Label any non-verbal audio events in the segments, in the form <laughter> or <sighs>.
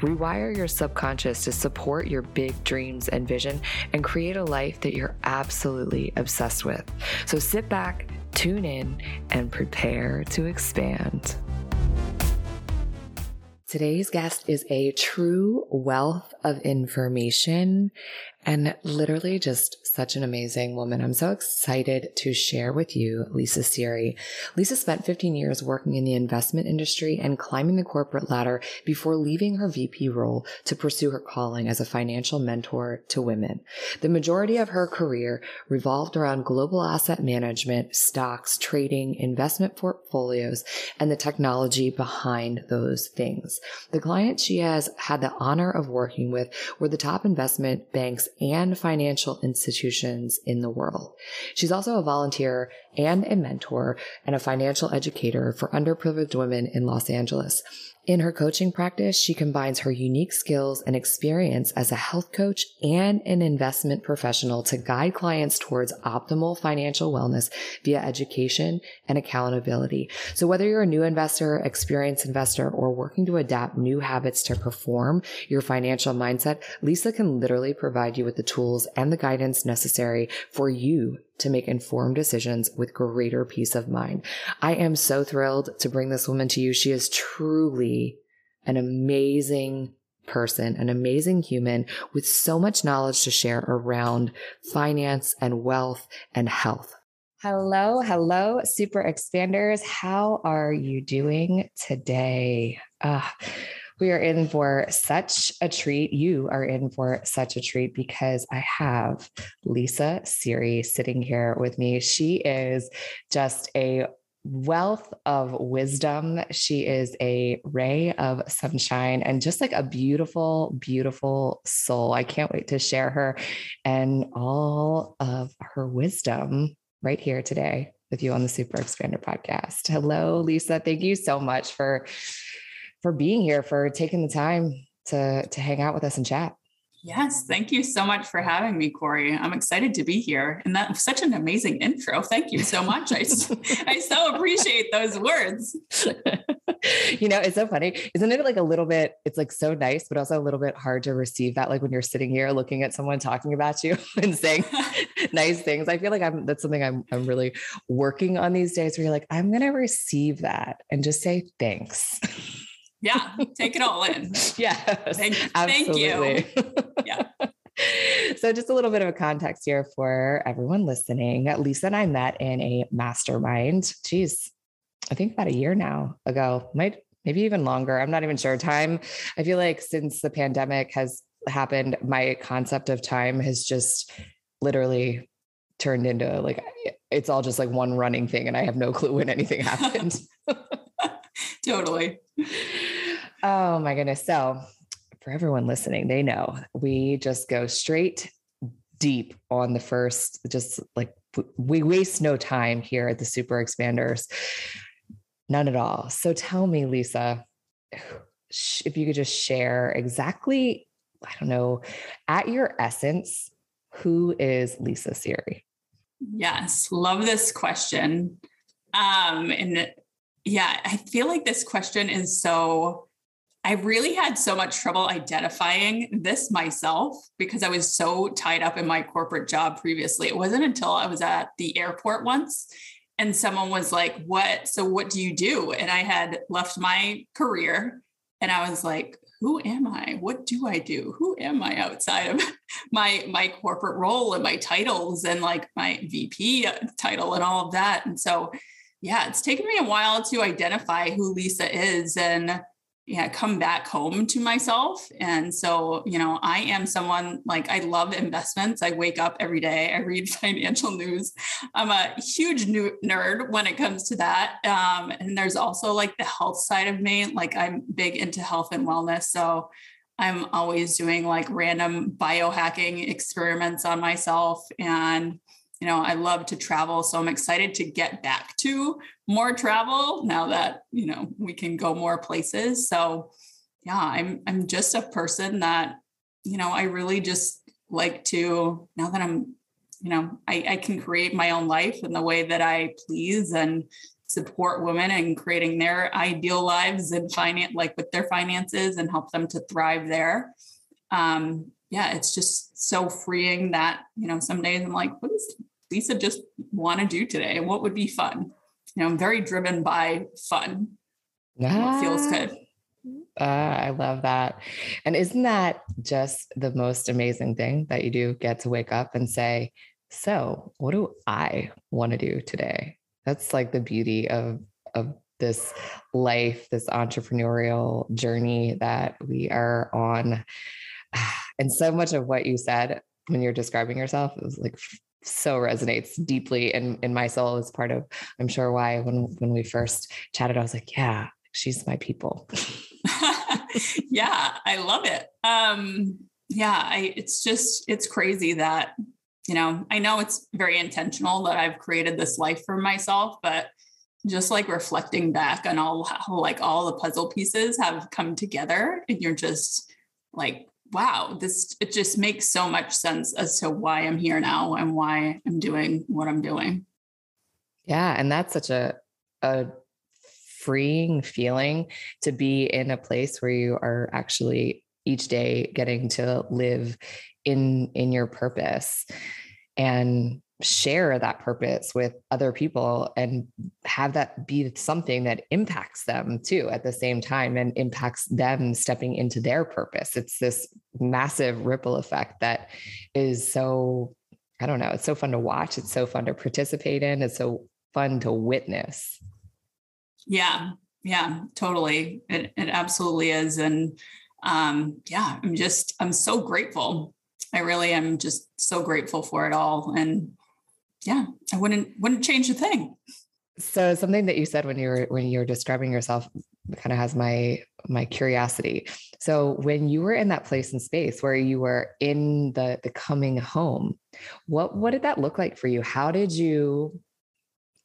Rewire your subconscious to support your big dreams and vision and create a life that you're absolutely obsessed with. So sit back, tune in, and prepare to expand. Today's guest is a true wealth of information and literally just such an amazing woman. I'm so excited to share with you Lisa Seery. Lisa spent 15 years working in the investment industry and climbing the corporate ladder before leaving her VP role to pursue her calling as a financial mentor to women. The majority of her career revolved around global asset management, stocks, trading, investment portfolios, and the technology behind those things. The clients she has had the honor of working with were the top investment banks and financial institutions in the world. She's also a volunteer and a mentor and a financial educator for underprivileged women in Los Angeles. In her coaching practice, she combines her unique skills and experience as a health coach and an investment professional to guide clients towards optimal financial wellness via education and accountability. So whether you're a new investor, experienced investor, or working to adapt new habits to perform your financial mindset, Lisa can literally provide you with the tools and the guidance necessary for you to make informed decisions with greater peace of mind. I am so thrilled to bring this woman to you. She is truly an amazing person, an amazing human with so much knowledge to share around finance and wealth and health. Hello, hello, super expanders. How are you doing today? Uh, we are in for such a treat. You are in for such a treat because I have Lisa Seery sitting here with me. She is just a wealth of wisdom. She is a ray of sunshine and just like a beautiful, beautiful soul. I can't wait to share her and all of her wisdom right here today with you on the Super Expander podcast. Hello, Lisa. Thank you so much for for being here, for taking the time to to hang out with us and chat. Yes, thank you so much for having me, Corey. I'm excited to be here. And that's such an amazing intro. Thank you so much. I, <laughs> I so appreciate those words. <laughs> you know, it's so funny. Isn't it like a little bit, it's like so nice, but also a little bit hard to receive that, like when you're sitting here looking at someone talking about you <laughs> and saying nice things. I feel like I'm, that's something I'm, I'm really working on these days where you're like, I'm going to receive that and just say thanks. Yeah, take it all in. <laughs> yeah. Thank, thank you. yeah. <laughs> So, just a little bit of a context here for everyone listening. Lisa and I met in a mastermind. Geez, I think about a year now ago, might maybe even longer. I'm not even sure. Time, I feel like since the pandemic has happened, my concept of time has just literally turned into like it's all just like one running thing, and I have no clue when anything <laughs> happened. totally. Oh my goodness. So, for everyone listening, they know we just go straight deep on the first, just like we waste no time here at the Super Expanders. None at all. So, tell me, Lisa, if you could just share exactly, I don't know, at your essence, who is Lisa Seery? Yes, love this question. Um, and yeah, I feel like this question is so I really had so much trouble identifying this myself because I was so tied up in my corporate job previously. It wasn't until I was at the airport once and someone was like, What? So, what do you do? And I had left my career and I was like, Who am I? What do I do? Who am I outside of <laughs> my my corporate role and my titles and like my VP title and all of that? And so yeah, it's taken me a while to identify who Lisa is and yeah, come back home to myself. And so, you know, I am someone like I love investments. I wake up every day, I read <laughs> financial news. I'm a huge nerd when it comes to that. Um, and there's also like the health side of me. Like I'm big into health and wellness. So I'm always doing like random biohacking experiments on myself. And you know, I love to travel. So I'm excited to get back to more travel now that, you know, we can go more places. So yeah, I'm I'm just a person that, you know, I really just like to now that I'm, you know, I, I can create my own life in the way that I please and support women and creating their ideal lives and finance like with their finances and help them to thrive there. Um, yeah, it's just so freeing that, you know, some days I'm like, what does Lisa just want to do today? What would be fun? You know, I'm very driven by fun. Yeah. feels good. Uh, I love that. And isn't that just the most amazing thing that you do get to wake up and say, so what do I want to do today? That's like the beauty of, of this life, this entrepreneurial journey that we are on. <sighs> And so much of what you said when you're describing yourself is like so resonates deeply in, in my soul as part of, I'm sure why when, when we first chatted, I was like, yeah, she's my people. <laughs> yeah, I love it. Um, yeah, I, it's just, it's crazy that, you know, I know it's very intentional that I've created this life for myself, but just like reflecting back on all how like all the puzzle pieces have come together and you're just like wow this it just makes so much sense as to why i'm here now and why i'm doing what i'm doing. Yeah and that's such a a freeing feeling to be in a place where you are actually each day getting to live in in your purpose. And share that purpose with other people and have that be something that impacts them too at the same time and impacts them stepping into their purpose. It's this massive ripple effect that is so, I don't know, it's so fun to watch. It's so fun to participate in. It's so fun to witness. Yeah. Yeah, totally. It, it absolutely is. And um, yeah, I'm just, I'm so grateful I really am just so grateful for it all. And yeah, I wouldn't wouldn't change a thing. So something that you said when you were when you were describing yourself kind of has my my curiosity. So when you were in that place and space where you were in the the coming home, what what did that look like for you? How did you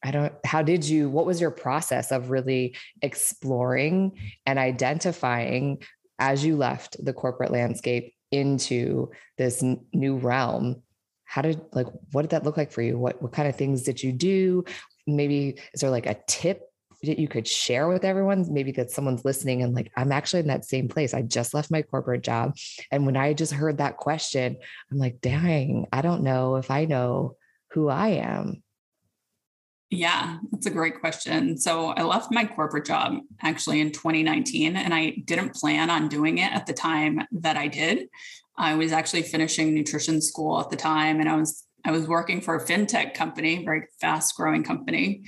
I don't how did you what was your process of really exploring and identifying as you left the corporate landscape into this new realm how did like what did that look like for you? What what kind of things did you do? Maybe is there like a tip that you could share with everyone? Maybe that someone's listening and like i'm actually in that same place. I just left my corporate job and when i just heard that question i'm like dang i don't know if i know who i am. Yeah, that's a great question. So I left my corporate job actually in 2019, and I didn't plan on doing it at the time that I did. I was actually finishing nutrition school at the time and I was I was working for a fintech company, very fast growing company.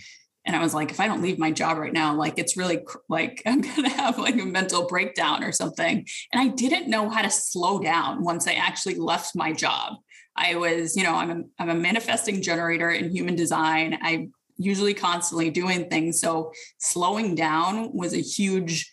And I was like, if I don't leave my job right now, like it's really like <laughs> I'm going to have like a mental breakdown or something. And I didn't know how to slow down once I actually left my job. I was, you know, I'm a, I'm a manifesting generator in human design. I'm usually constantly doing things. So slowing down was a huge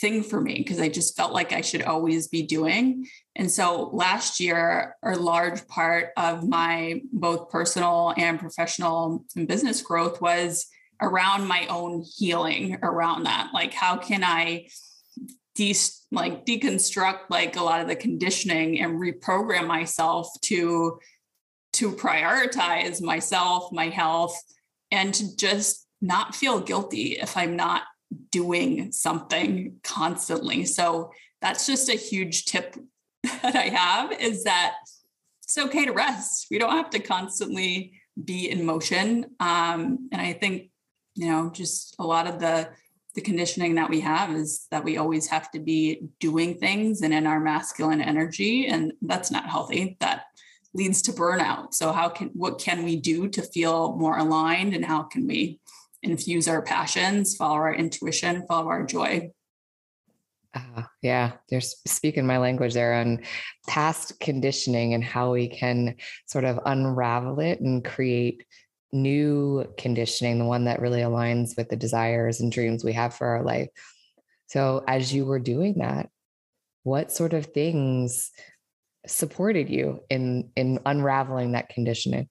thing for me because I just felt like I should always be doing. And so last year, a large part of my both personal and professional and business growth was around my own healing around that. Like, how can I de- like deconstruct like a lot of the conditioning and reprogram myself to to prioritize myself, my health, and to just not feel guilty if I'm not doing something constantly. So that's just a huge tip <laughs> that I have is that it's okay to rest. We don't have to constantly be in motion. Um, and I think, you know, just a lot of the the conditioning that we have is that we always have to be doing things and in our masculine energy, and that's not healthy. That leads to burnout. So how can what can we do to feel more aligned and how can we infuse our passions, follow our intuition, follow our joy. Uh, yeah, they're speaking my language there on past conditioning and how we can sort of unravel it and create new conditioning, the one that really aligns with the desires and dreams we have for our life. So, as you were doing that, what sort of things supported you in in unraveling that conditioning?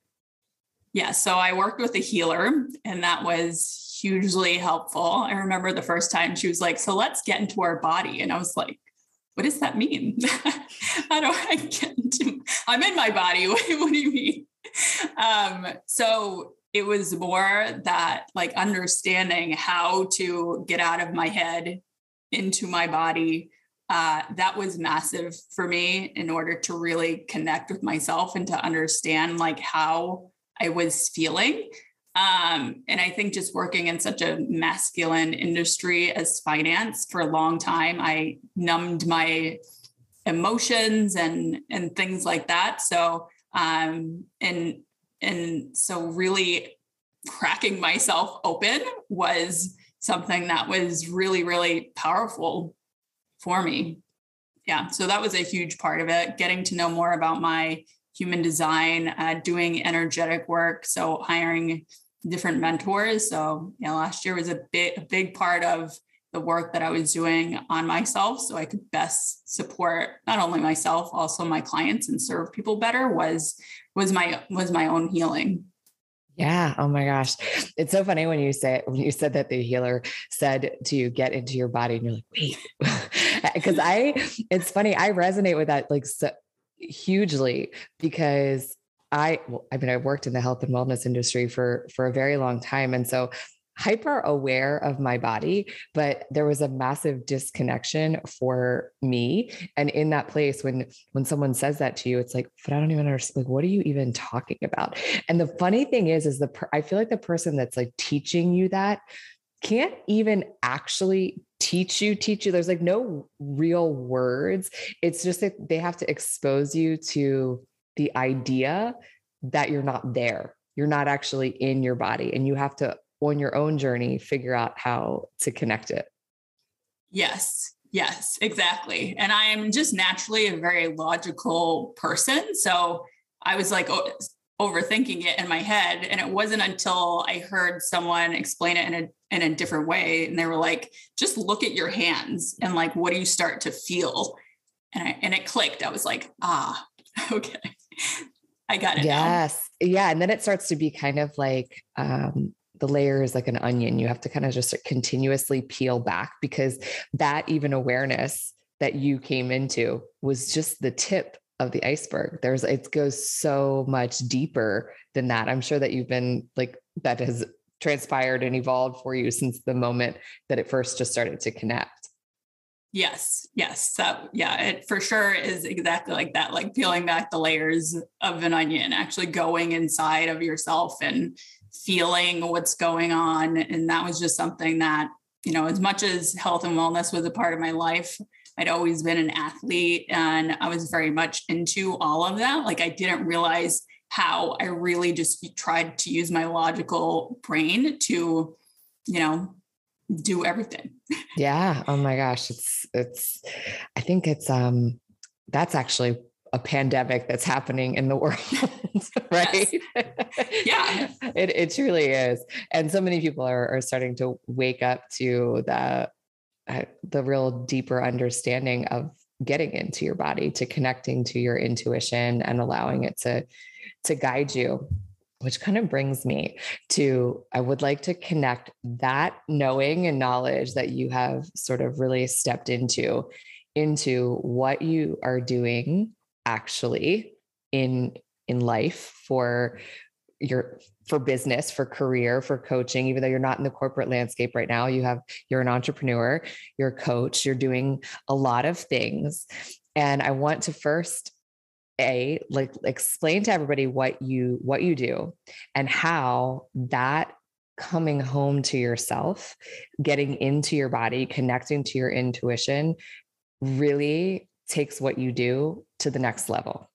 Yeah, so I worked with a healer, and that was hugely helpful. I remember the first time she was like, So let's get into our body. And I was like, What does that mean? <laughs> How do I get into I'm in my body. <laughs> What, do you mean? Um, so it was more that like understanding how to get out of my head into my body. Uh, that was massive for me in order to really connect with myself and to understand like how I was feeling um, and I think just working in such a masculine industry as finance for a long time, I numbed my emotions and and things like that. So um, and and so really cracking myself open was something that was really really powerful for me. Yeah, so that was a huge part of it. Getting to know more about my human design, uh, doing energetic work. So hiring different mentors. So, you know, last year was a big, a big part of the work that I was doing on myself so I could best support not only myself, also my clients and serve people better was was my was my own healing. Yeah. Oh my gosh. It's so funny when you say when you said that the healer said to you get into your body and you're like, wait. <laughs> Because I it's funny, I resonate with that like so hugely because I, I mean, I worked in the health and wellness industry for for a very long time, and so hyper aware of my body, but there was a massive disconnection for me. And in that place, when when someone says that to you, it's like, but I don't even understand. Like, what are you even talking about? And the funny thing is, is the per- I feel like the person that's like teaching you that can't even actually teach you teach you there's like no real words it's just that they have to expose you to the idea that you're not there. You're not actually in your body, and you have to, on your own journey, figure out how to connect it. Yes, yes, exactly. And I am just naturally a very logical person. So I was like, oh, overthinking it in my head and it wasn't until i heard someone explain it in a in a different way and they were like just look at your hands and like what do you start to feel and I, and it clicked i was like ah <laughs> okay I got it. Yes. Now. Yeah. And then it starts to be kind of like um, the layer is like an onion. You have to kind of just continuously peel back because that even awareness that you came into was just the tip of the iceberg. There's it goes so much deeper than that. I'm sure that you've been like that has transpired and evolved for you since the moment that it first just started to connect. Yes, yes. So, yeah, it for sure is exactly like that, like peeling back the layers of an onion, actually going inside of yourself and feeling what's going on. And that was just something that, you know, as much as health and wellness was a part of my life, I'd always been an athlete and I was very much into all of that. Like, I didn't realize how I really just tried to use my logical brain to, you know, do everything. <laughs> Yeah. Oh my gosh. It's, it's, I think it's, um, that's actually a pandemic that's happening in the <laughs> world, right? Yeah. <laughs> it, it truly is. And so many people are, are starting to wake up to the, uh, the real deeper understanding of getting into your body, to connecting to your intuition and allowing it to, to guide you which kind of brings me to I would like to connect that knowing and knowledge that you have sort of really stepped into into what you are doing actually in in life for your for business for career for coaching. Even though you're not in the corporate landscape right now you have you're an entrepreneur you're a coach you're doing a lot of things. And i want to first a like explain to everybody what you what you do and how that coming home to yourself getting into your body connecting to your intuition really takes what you do to the next level.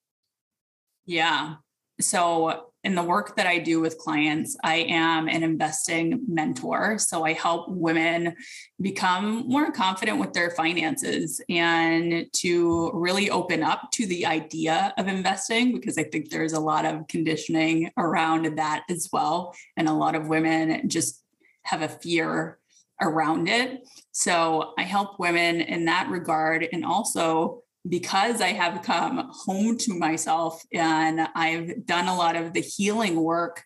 Yeah. So in the work that I do with clients, I am an investing mentor. So I help women become more confident with their finances and to really open up to the idea of investing, because I think there's a lot of conditioning around that as well. And a lot of women just have a fear around it. So I help women in that regard and also because I have come home to myself and I've done a lot of the healing work,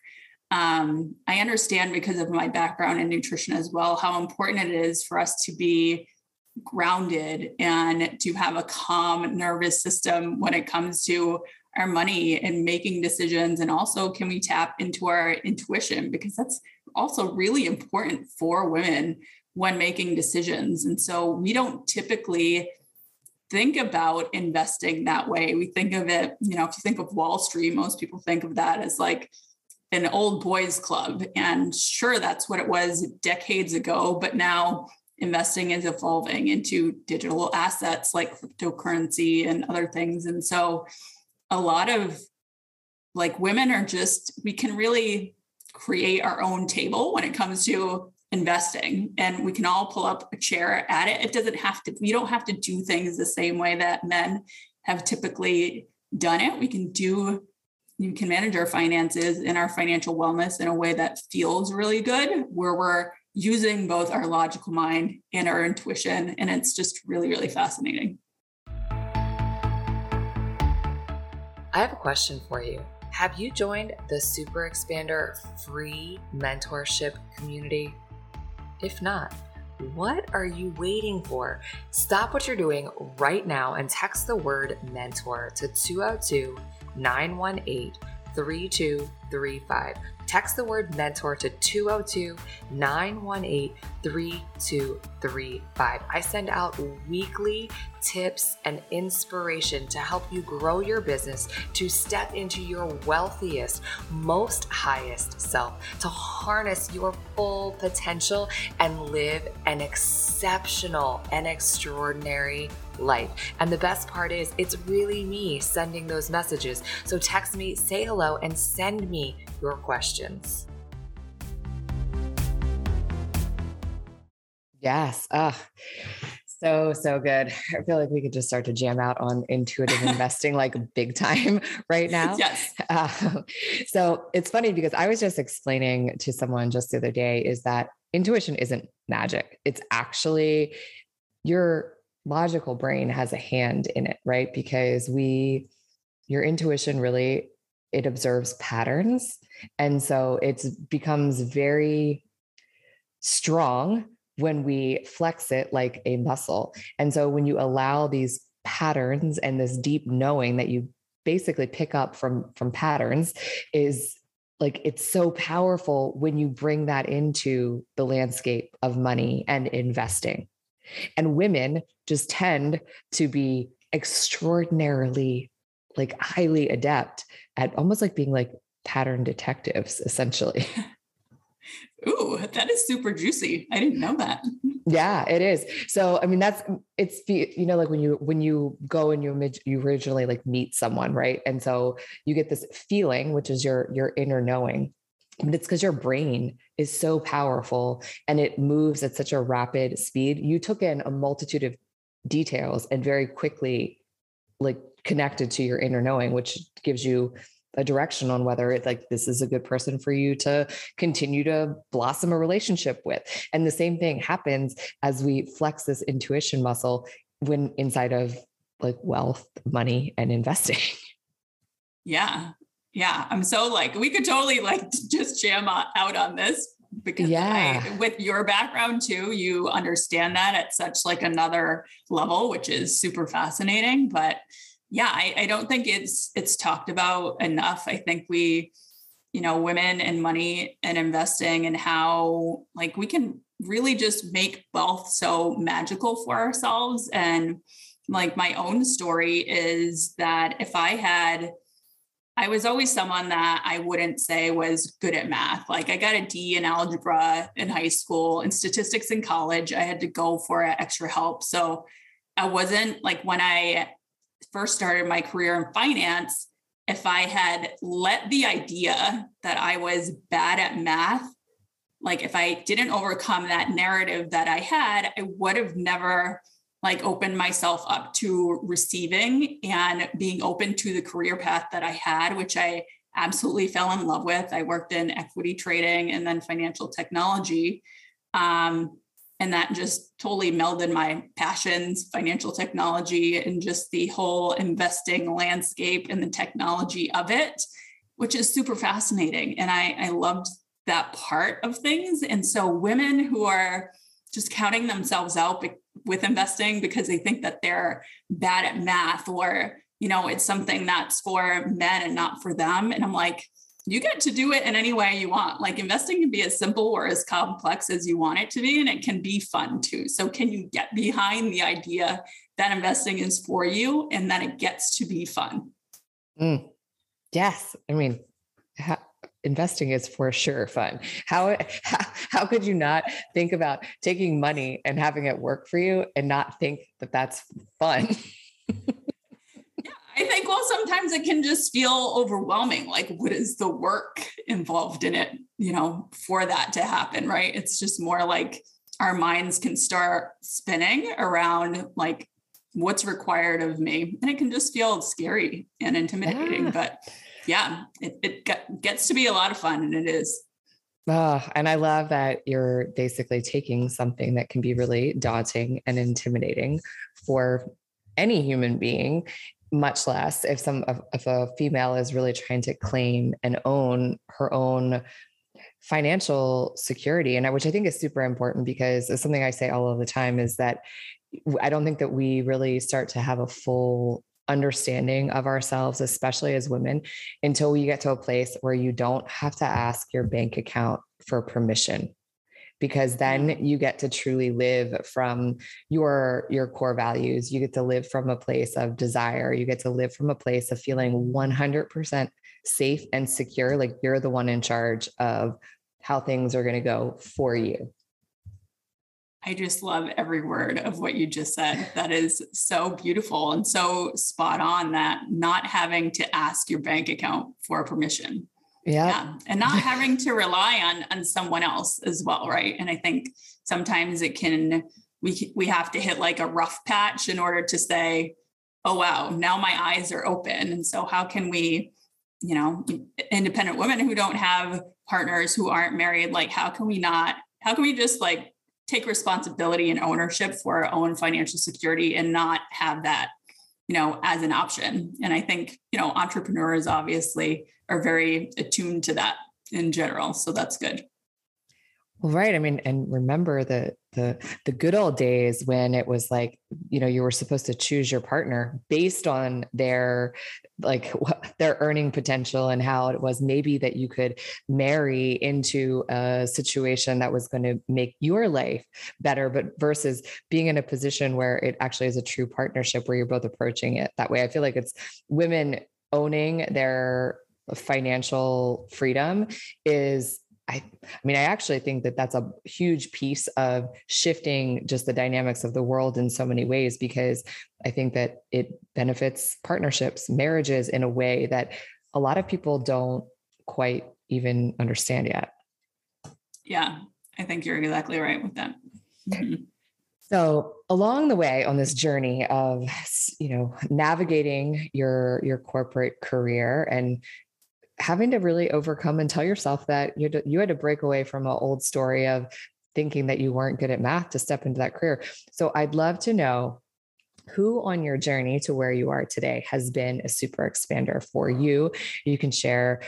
um, I understand because of my background in nutrition as well how important it is for us to be grounded and to have a calm nervous system when it comes to our money and making decisions. And also, can we tap into our intuition? Because that's also really important for women when making decisions. And so, we don't typically think about investing that way. We think of it, you know, if you think of Wall Street, most people think of that as like an old boys club. And sure, that's what it was decades ago, but now investing is evolving into digital assets like cryptocurrency and other things. And so a lot of like women are just, we can really create our own table when it comes to investing and we can all pull up a chair at it. It doesn't have to you don't have to do things the same way that men have typically done it. We can do you can manage our finances and our financial wellness in a way that feels really good where we're using both our logical mind and our intuition and it's just really really fascinating. I have a question for you. Have you joined the super expander free mentorship community if not, what are you waiting for? Stop what you're doing right now and text the word mentor to 202 918 3235. Text the word mentor to 202 918 3235. I send out weekly tips and inspiration to help you grow your business to step into your wealthiest, most highest self, to harness your full potential and live an exceptional and extraordinary life. And the best part is, it's really me sending those messages. So text me, say hello, and send me your questions. Yes. Uh, so, so good. <laughs> I feel like we could just start to jam out on intuitive <laughs> investing like big time <laughs> right now. Yes. Uh, so it's funny because I was just explaining to someone just the other day is that intuition isn't magic. It's actually your logical brain has a hand in it, right? Because we, your intuition really, it observes patterns. And so it becomes very strong when we flex it like a muscle. And so when you allow these patterns and this deep knowing that you basically pick up from from patterns is like it's so powerful when you bring that into the landscape of money and investing and women just tend to be extraordinarily like highly adept at almost like being like pattern detectives essentially <laughs> Ooh, that is super juicy. I didn't know that. Yeah, it is. So, I mean, that's it's you know, like when you when you go and you you originally like meet someone, right? And so you get this feeling, which is your your inner knowing, but it's because your brain is so powerful and it moves at such a rapid speed. You took in a multitude of details and very quickly like connected to your inner knowing, which gives you a direction on whether it's like this is a good person for you to continue to blossom a relationship with. And the same thing happens as we flex this intuition muscle when inside of like wealth, money, and investing. <laughs> Yeah. Yeah. I'm so like, we could totally like <laughs> just jam out on this because yeah. I, with your background too, you understand that at such like another level, which is super fascinating. But yeah, I, I don't think it's it's talked about enough. I think we, you know, women and money and investing and how like we can really just make wealth so magical for ourselves. And like my own story is that if I had I was always someone that I wouldn't say was good at math. Like I got a D in algebra in high school and statistics in college. I had to go for extra help. So I wasn't like when I first started my career in finance, if I had let the idea that I was bad at math, like if I didn't overcome that narrative that I had, I would have never like opened myself up to receiving and being open to the career path that I had, which I absolutely fell in love with. I worked in equity trading and then financial technology. Um, and that just totally melded my passions, financial technology, and just the whole investing landscape and the technology of it, which is super fascinating. And I, I loved that part of things. And so, women who are just counting themselves out with investing because they think that they're bad at math or you know it's something that's for men and not for them and i'm like you get to do it in any way you want. Like investing can be as simple or as complex as you want it to be, and it can be fun too. So, can you get behind the idea that investing is for you and that it gets to be fun? Mm. Yes. I mean, investing is for sure fun. How, how <laughs> how could you not think about taking money and having it work for you and not think that that's fun? <laughs> I think, well, sometimes it can just feel overwhelming. Like, what is the work involved in it, you know, for that to happen, right? It's just more like our minds can start spinning around like what's required of me. And it can just feel scary and intimidating. Yeah. But yeah, it, it gets to be a lot of fun and it is. Oh, and I love that you're basically taking something that can be really daunting and intimidating for any human being much less if some if a female is really trying to claim and own her own financial security. And which i think is super important because it's something i say all of the time is that i don't think that we really start to have a full understanding of ourselves especially as women until we get to a place where you don't have to ask your bank account for permission because then you get to truly live from your your core values. You get to live from a place of desire. You get to live from a place of feeling 100% safe and secure like you're the one in charge of how things are going to go for you. I just love every word of what you just said. That is so beautiful and so spot on that not having to ask your bank account for permission yeah. yeah. And not having to rely on on someone else as well, right? And I think sometimes it can we we have to hit like a rough patch in order to say, "Oh wow, now my eyes are open." And so how can we, you know, independent women who don't have partners who aren't married, like how can we not how can we just like take responsibility and ownership for our own financial security and not have that you know as an option and i think you know entrepreneurs obviously are very attuned to that in general. So that's good. Well, right. I mean, and remember the the the good old days when it was like, you know, you were supposed to choose your partner based on their like <laughs> what, their earning potential and how it was maybe that you could marry into a situation that was going to make your life better, but versus being in a position where it actually is a true partnership where you're both approaching it that way. I feel like it's women owning their financial freedom is I, I mean, I actually think that that's a huge piece of shifting just the dynamics of the world in so many ways because I think that it benefits partnerships, marriages in a way that a lot of people don't quite even understand yet. Yeah, I think you're exactly right with that. Mm-hmm. So along the way on this journey of you know navigating your your corporate career and having to really overcome and tell yourself that you you had to break away from an old story of thinking that you weren't good at math to step into that career. So I'd love to know who on your journey to where you are today has been a super expander for you. You can share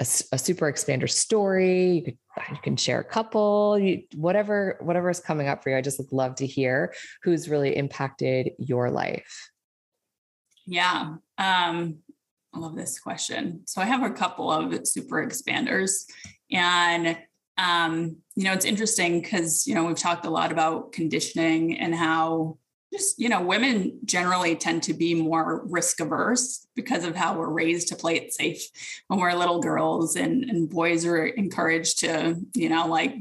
a, a super expander story. You, could, you can share a couple, you, whatever whatever is coming up for you. I just would love to hear who's really impacted your life. Yeah. Um, I love this question. So I have a couple of super expanders and um, you know, it's interesting because, you know, we've talked a lot about conditioning and how just, you know, women generally tend to be more risk averse because of how we're raised to play it safe when we're little girls and, and boys are encouraged to, you know, like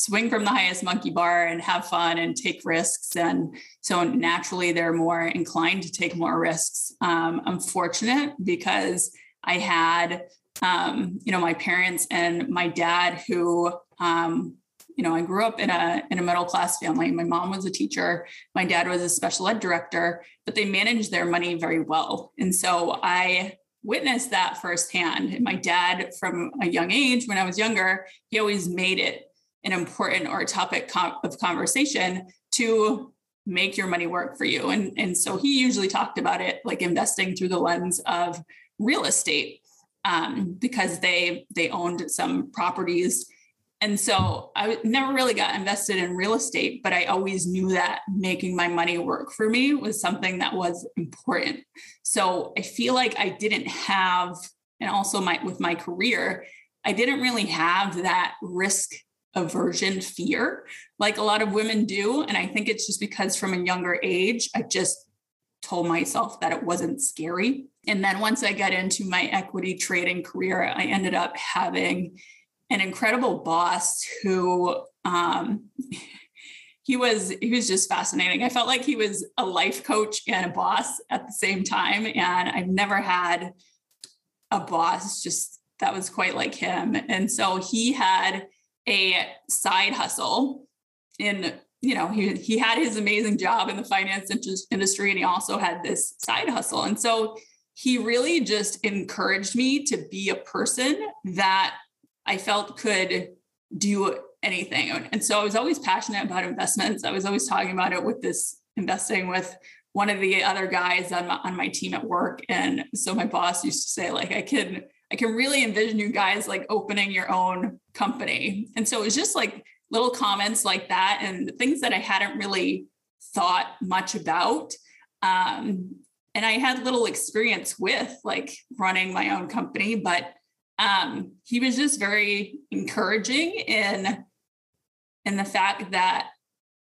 swing from the highest monkey bar and have fun and take risks. And so naturally, they're more inclined to take more risks. Um, I'm fortunate because I had, um, you know, my parents and my dad who, um, you know, I grew up in a in a middle class family. My mom was a teacher, my dad was a special ed director, but they managed their money very well. And so I witnessed that firsthand. And my dad, from a young age, when I was younger, he always made it an important or topic of conversation to make your money work for you. And, and so he usually talked about it like investing through the lens of real estate um, because they they owned some properties. And so I never really got invested in real estate, but I always knew that making my money work for me was something that was important. So I feel like I didn't have, and also my with my career, I didn't really have that risk aversion fear like a lot of women do. And I think it's just because from a younger age, I just told myself that it wasn't scary. And then once I got into my equity trading career, I ended up having an incredible boss who um, <laughs> he was he was just fascinating. I felt like he was a life coach and a boss at the same time. And I've never had a boss just that was quite like him. And so he had a side hustle in you know he, he had his amazing job in the finance industry and he also had this side hustle. And so he really just encouraged me to be a person that i felt could do anything. And so i was always passionate about investments. I was always talking about it with this investing with one of the other guys on my, on my team at work. And so my boss used to say like i can I can really envision you guys like opening your own company. And so it was just like little comments like that and things that I hadn't really thought much about. Um, and I had little experience with like running my own company, but um, he was just very encouraging in in the fact that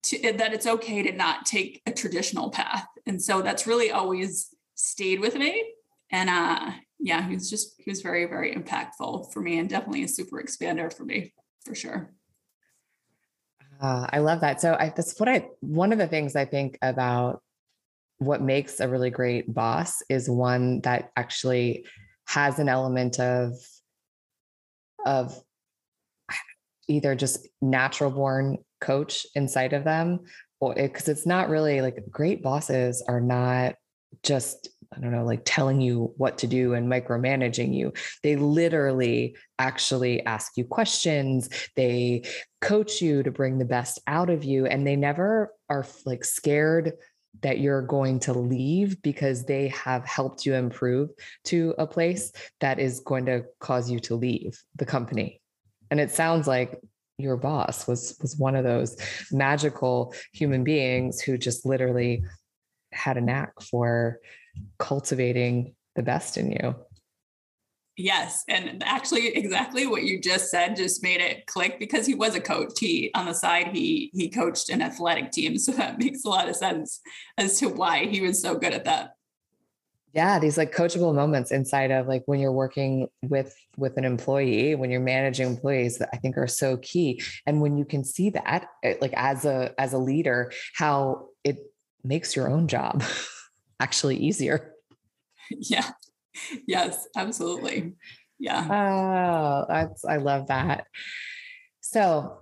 to, that it's okay to not take a traditional path. And so that's really always stayed with me. And uh, yeah, he was just he was very very impactful for me and definitely a super expander for me for sure. Uh, I love that. So I, that's what I one of the things I think about what makes a really great boss is one that actually has an element of of either just natural born coach inside of them or because it, it's not really like great bosses are not just I don't know, like telling you what to do and micromanaging you. They literally actually ask you questions. They coach you to bring the best out of you. And they never are like scared that you're going to leave because they have helped you improve to a place that is going to cause you to leave the company. And it sounds like your boss was was one of those magical human beings who just literally had a knack for cultivating the best in you. Yes. And actually exactly what you just said just made it click because he was a coach. He on the side, he he coached an athletic team. <laughs> So that makes a lot of sense as to why he was so good at that. Yeah, these like coachable moments inside of like when you're working with with an employee, when you're managing employees that I think are so key. And when you can see that eh, like as a as a leader, how it makes your own job <laughs> actually easier. Yeah. Yes, absolutely. Yeah. Oh, that's I love that. So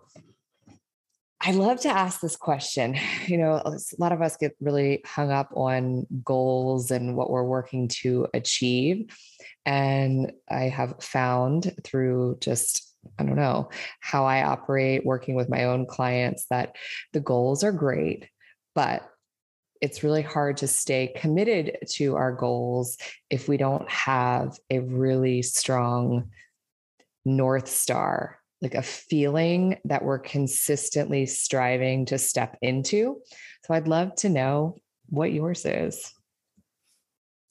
I love to ask this question. You know, a lot of us get really hung up on goals and what we're working to achieve. And I have found through just, I don't know, how I operate working with my own clients that the goals are great, but it's really hard to stay committed to our goals if we don't have a really strong North Star, like a feeling that we're consistently striving to step into. So I'd love to know what yours is.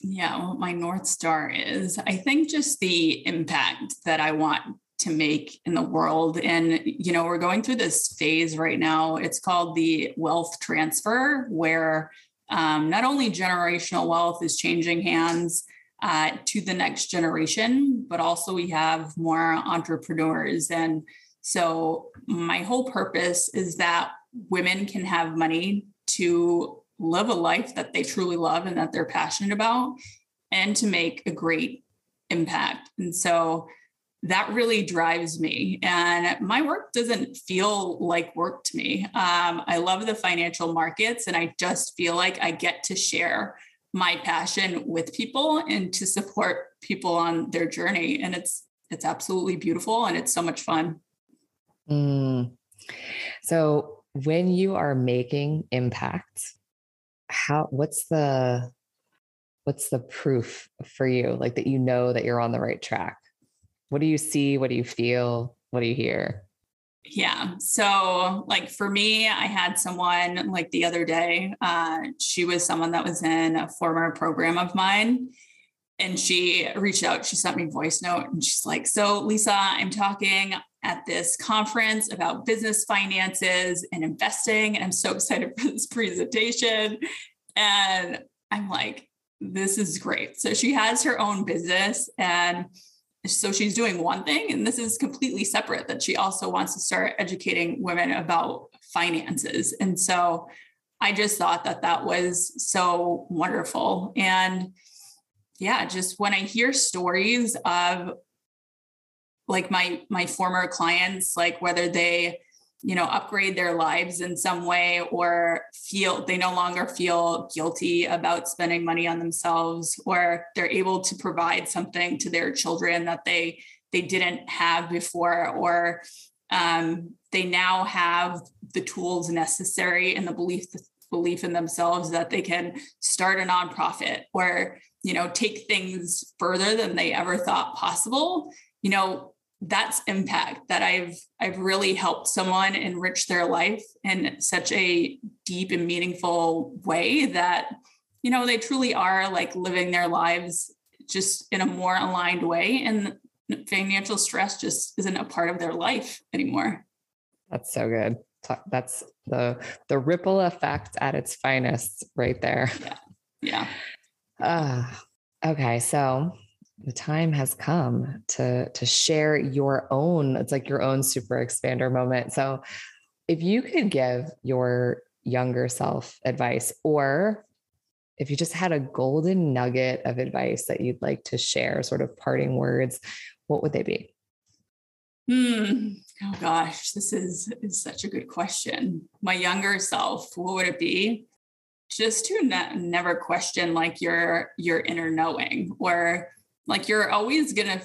Yeah, what my North Star is. I think just the impact that I want to make in the world. And, you know, we're going through this phase right now. It's called the wealth transfer, where um, not only generational wealth is changing hands uh, to the next generation, but also we have more entrepreneurs. And so, my whole purpose is that women can have money to live a life that they truly love and that they're passionate about, and to make a great impact. And so that really drives me. And my work doesn't feel like work to me. Um, I love the financial markets, and I just feel like I get to share my passion with people and to support people on their journey. And it's it's absolutely beautiful and it's so much fun. Mm. So when you are making impact, how what's the what's the proof for you like that you know that you're on the right track? What do you see? What do you feel? What do you hear? Yeah. So, like for me, I had someone like the other day. Uh, she was someone that was in a former program of mine. And she reached out, she sent me voice note and she's like, So, Lisa, I'm talking at this conference about business finances and investing. And I'm so excited for this presentation. And I'm like, This is great. So, she has her own business and so she's doing one thing and this is completely separate that she also wants to start educating women about finances. And so i just thought that that was so wonderful. And yeah just when i hear stories of like my my former clients like whether they you know upgrade their lives in some way or feel they no longer feel guilty about spending money on themselves or they're able to provide something to their children that they they didn't have before or um, they now have the tools necessary and the belief belief in themselves that they can start a nonprofit or you know take things further than they ever thought possible. You know that's impact that I've I've really helped someone enrich their life in such a deep and meaningful way that you know they truly are like living their lives just in a more aligned way and financial stress just isn't a part of their life anymore. That's so good. That's the the ripple effect at its finest right there. Yeah. Yeah. Uh, okay, so the time has come to to share your own it's like your own super expander moment. So if you could give your younger self advice or if you just had a golden nugget of advice that you'd like to share sort of parting words what would they be? Hmm. Oh gosh this is, is such a good question. My younger self what would it be? Just to ne- never question like your your inner knowing or like you're always going to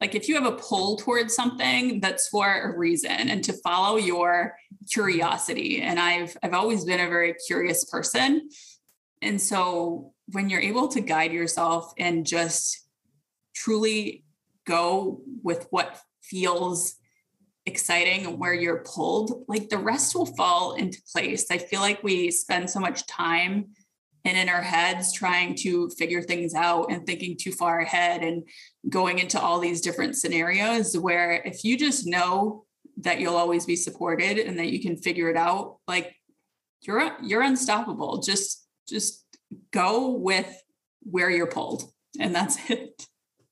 like if you have a pull towards something that's for a reason and to follow your curiosity. And i've i've always been a very curious person. And so when you're able to guide yourself and just truly go with what feels exciting and where you're pulled like the rest will fall into place. I feel like we spend so much time and in our heads trying to figure things out and thinking too far ahead and going into all these different scenarios where if you just know that you'll always be supported and that you can figure it out like you're you're unstoppable. Just just go with where you're pulled and that's <laughs> it.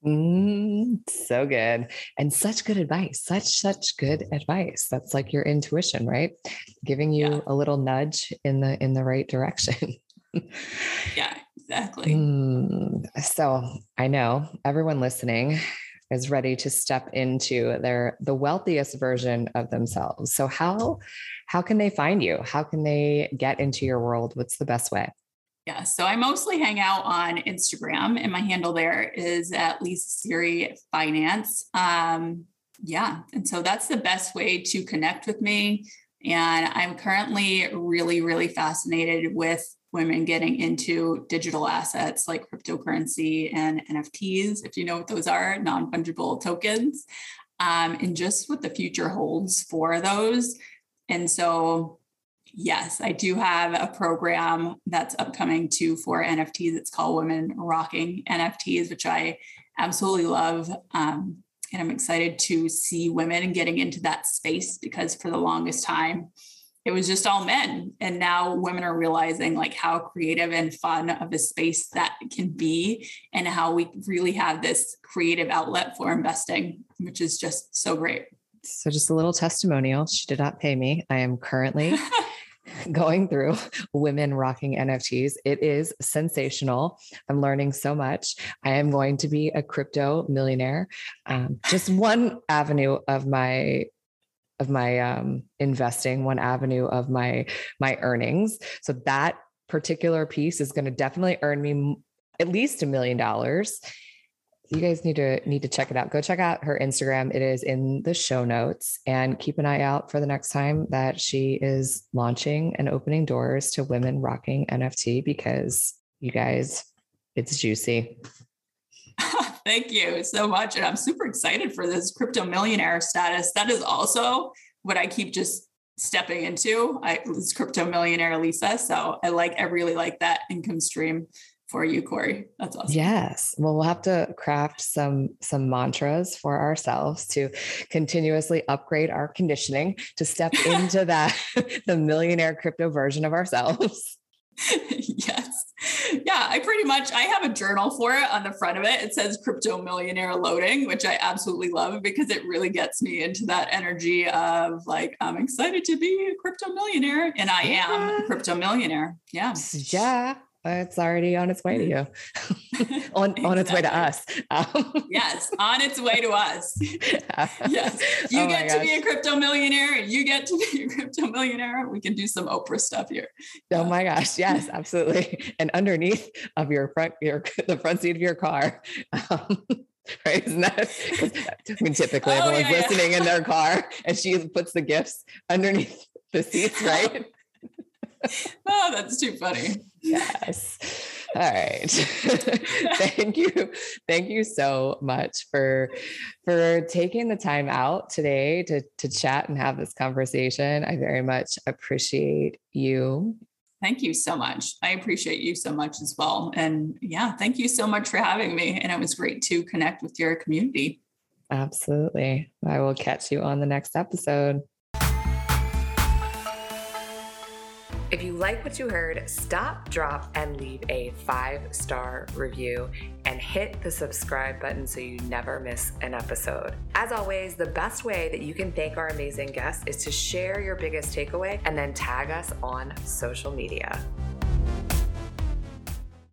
Mm, so good. And such good advice such such good advice. That's like your intuition right? Giving you yeah. a little nudge in the in the right direction <laughs> yeah, exactly. Mm, so I know everyone listening is ready to step into their the wealthiest version of themselves. So how how can they find you? How can they get into your world? What's the best way? Yeah, so I mostly hang out on Instagram, and my handle there is at Lisa Seery Finance. Um, yeah, and so that's the best way to connect with me. And I'm currently really, really fascinated with women getting into digital assets like cryptocurrency and NFTs, if you know what those are, non fungible tokens, um, and just what the future holds for those. And so, yes, I do have a program that's upcoming too for NFTs. It's called Women Rocking NFTs, which I absolutely love. Um, and I'm excited to see women getting into that space because for the longest time, it was just all men and now women are realizing like how creative and fun of a space that can be and how we really have this creative outlet for investing which is just so great so just a little testimonial she did not pay me i am currently <laughs> going through women rocking NFTs. It is sensational. I'm learning so much. I am going to be a crypto millionaire. Um, just one avenue of my of my um, investing, one avenue of my my earnings. So that particular piece is going to definitely earn me at least a million dollars you guys need to need to check it out. Go check out her Instagram. It is in the show notes and keep an eye out for the next time that she is launching and opening doors to women rocking NFT because you guys, it's juicy. <laughs> Thank you so much. And I'm super excited for this crypto millionaire status. That is also what I keep just stepping into. I was crypto millionaire Lisa. So I like, I really like that income stream for you, Corey. That's awesome. Yes. Well, we'll have to craft some some mantras for ourselves to continuously upgrade our conditioning to step <laughs> into that <laughs> the millionaire crypto version of ourselves. yes. Yeah, I pretty much I have a journal for it on the front of it. It says crypto millionaire loading, which I absolutely love because it really gets me into that energy of like I'm excited to be a crypto millionaire and I am a crypto millionaire. Yeah. Yeah it's already on its way to you <laughs> on, exactly. on its way to us um, yes on its way to us <laughs> yes <laughs> you oh get to be a crypto millionaire and you get to be a crypto millionaire we can do some oprah stuff here oh my gosh yes absolutely and underneath of your front your the front seat of your car um, right? Isn't that? I mean, typically oh, everyone's yeah, listening yeah. in their car, and she puts the gifts underneath the seats, right? <laughs> oh, that's too funny. Yes. All right. <laughs> Thank you. Thank you so much for for taking the time out today to to chat and have this conversation. I very much appreciate you. Thank you so much. I appreciate you so much as well. And yeah, thank you so much for having me. And it was great to connect with your community. Absolutely. I will catch you on the next episode. If you like what you heard, stop, drop, and leave a five star review and hit the subscribe button so you never miss an episode. As always, the best way that you can thank our amazing guests is to share your biggest takeaway and then tag us on social media.